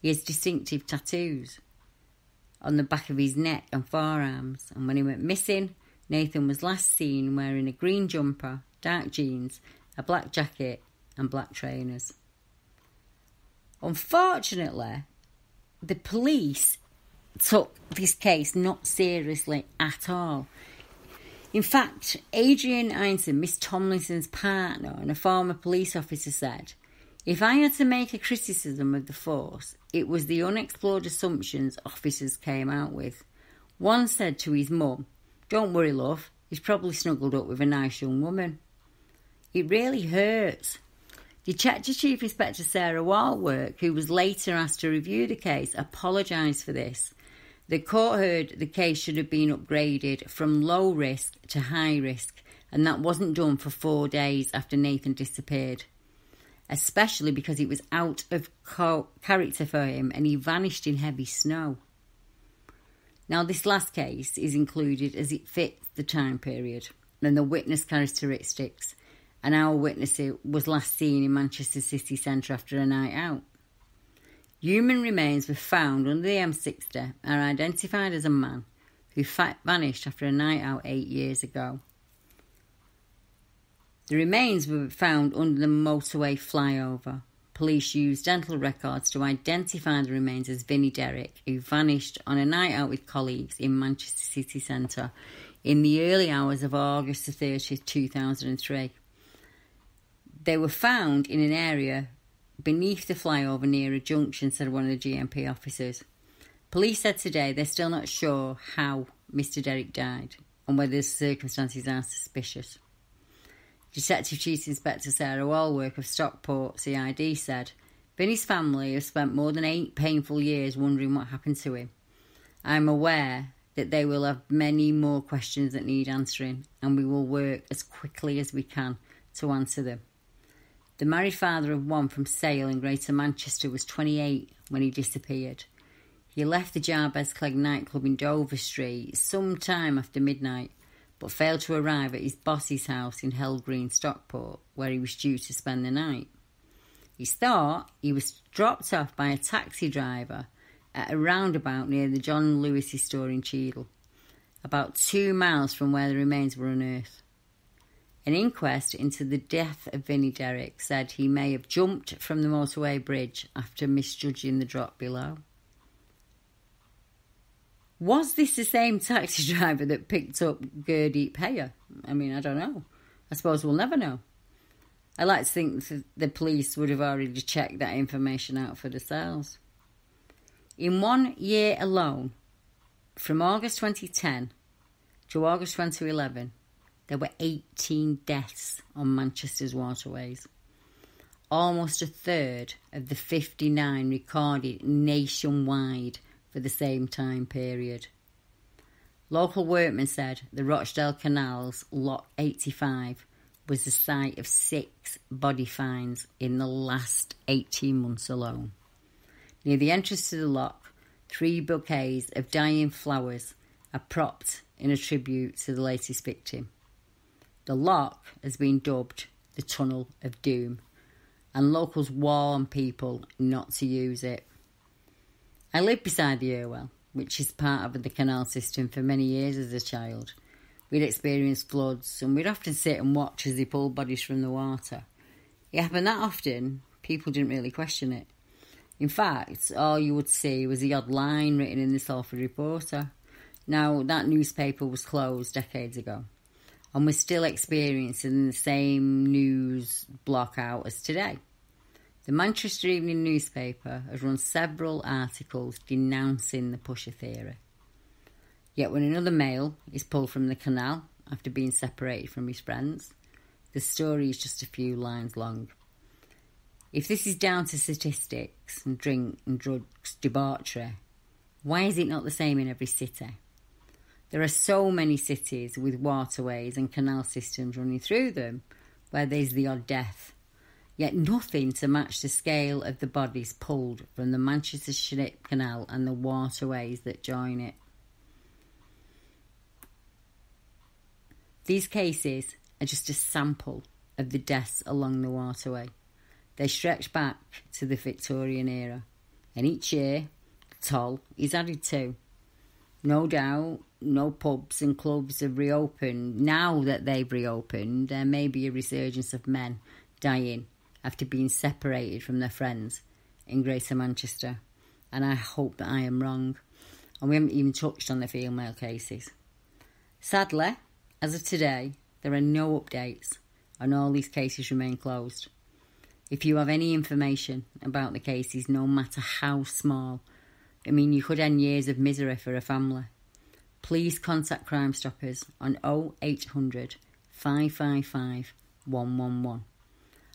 He has distinctive tattoos on the back of his neck and forearms, and when he went missing, Nathan was last seen wearing a green jumper, dark jeans, a black jacket, and black trainers. Unfortunately, the police took this case not seriously at all. In fact, Adrian Einson, Miss Tomlinson's partner and a former police officer, said, If I had to make a criticism of the force, it was the unexplored assumptions officers came out with. One said to his mum, don't worry, love, he's probably snuggled up with a nice young woman. It really hurts. Detective Chief Inspector Sarah Walwork, who was later asked to review the case, apologised for this. The court heard the case should have been upgraded from low risk to high risk, and that wasn't done for four days after Nathan disappeared. Especially because it was out of character for him and he vanished in heavy snow. Now, this last case is included as it fits the time period and the witness characteristics, and our witness was last seen in Manchester city centre after a night out. Human remains were found under the M60 and are identified as a man who vanished after a night out eight years ago. The remains were found under the motorway flyover Police used dental records to identify the remains as Vinnie Derrick, who vanished on a night out with colleagues in Manchester city centre in the early hours of August 30, 2003. They were found in an area beneath the flyover near a junction, said one of the GMP officers. Police said today they're still not sure how Mr. Derrick died and whether the circumstances are suspicious. Detective Chief Inspector Sarah Walwork of Stockport CID said, Vinnie's family have spent more than eight painful years wondering what happened to him. I'm aware that they will have many more questions that need answering, and we will work as quickly as we can to answer them. The married father of one from Sale in Greater Manchester was 28 when he disappeared. He left the Jabez Clegg nightclub in Dover Street some time after midnight but failed to arrive at his boss's house in Heald Green, Stockport, where he was due to spend the night. He thought he was dropped off by a taxi driver at a roundabout near the John Lewis store in Cheadle, about two miles from where the remains were unearthed. An inquest into the death of Vinnie Derrick said he may have jumped from the motorway bridge after misjudging the drop below. Was this the same taxi driver that picked up Gurdeep Hayer? I mean, I don't know. I suppose we'll never know. I like to think the police would have already checked that information out for themselves. In one year alone, from August 2010 to August 2011, there were 18 deaths on Manchester's waterways. Almost a third of the 59 recorded nationwide for the same time period. Local workmen said the Rochdale Canal's Lock 85 was the site of six body finds in the last 18 months alone. Near the entrance to the lock, three bouquets of dying flowers are propped in a tribute to the latest victim. The lock has been dubbed the Tunnel of Doom, and locals warn people not to use it. I lived beside the Irwell, which is part of the canal system, for many years as a child. We'd experienced floods, and we'd often sit and watch as they pulled bodies from the water. It happened that often, people didn't really question it. In fact, all you would see was the odd line written in the Salford Reporter. Now, that newspaper was closed decades ago and we're still experiencing the same news block out as today. The Manchester Evening newspaper has run several articles denouncing the pusher theory. Yet, when another male is pulled from the canal after being separated from his friends, the story is just a few lines long. If this is down to statistics and drink and drugs debauchery, why is it not the same in every city? There are so many cities with waterways and canal systems running through them where there's the odd death, yet nothing to match the scale of the bodies pulled from the Manchester Ship Canal and the waterways that join it. These cases are just a sample of the deaths along the waterway. They stretch back to the Victorian era, and each year toll is added to. No doubt no pubs and clubs have reopened. Now that they've reopened, there may be a resurgence of men dying after being separated from their friends in Greater Manchester. And I hope that I am wrong. And we haven't even touched on the female cases. Sadly, as of today, there are no updates, and all these cases remain closed. If you have any information about the cases, no matter how small, I mean, you could end years of misery for a family please contact Crime Stoppers on 0800 555 111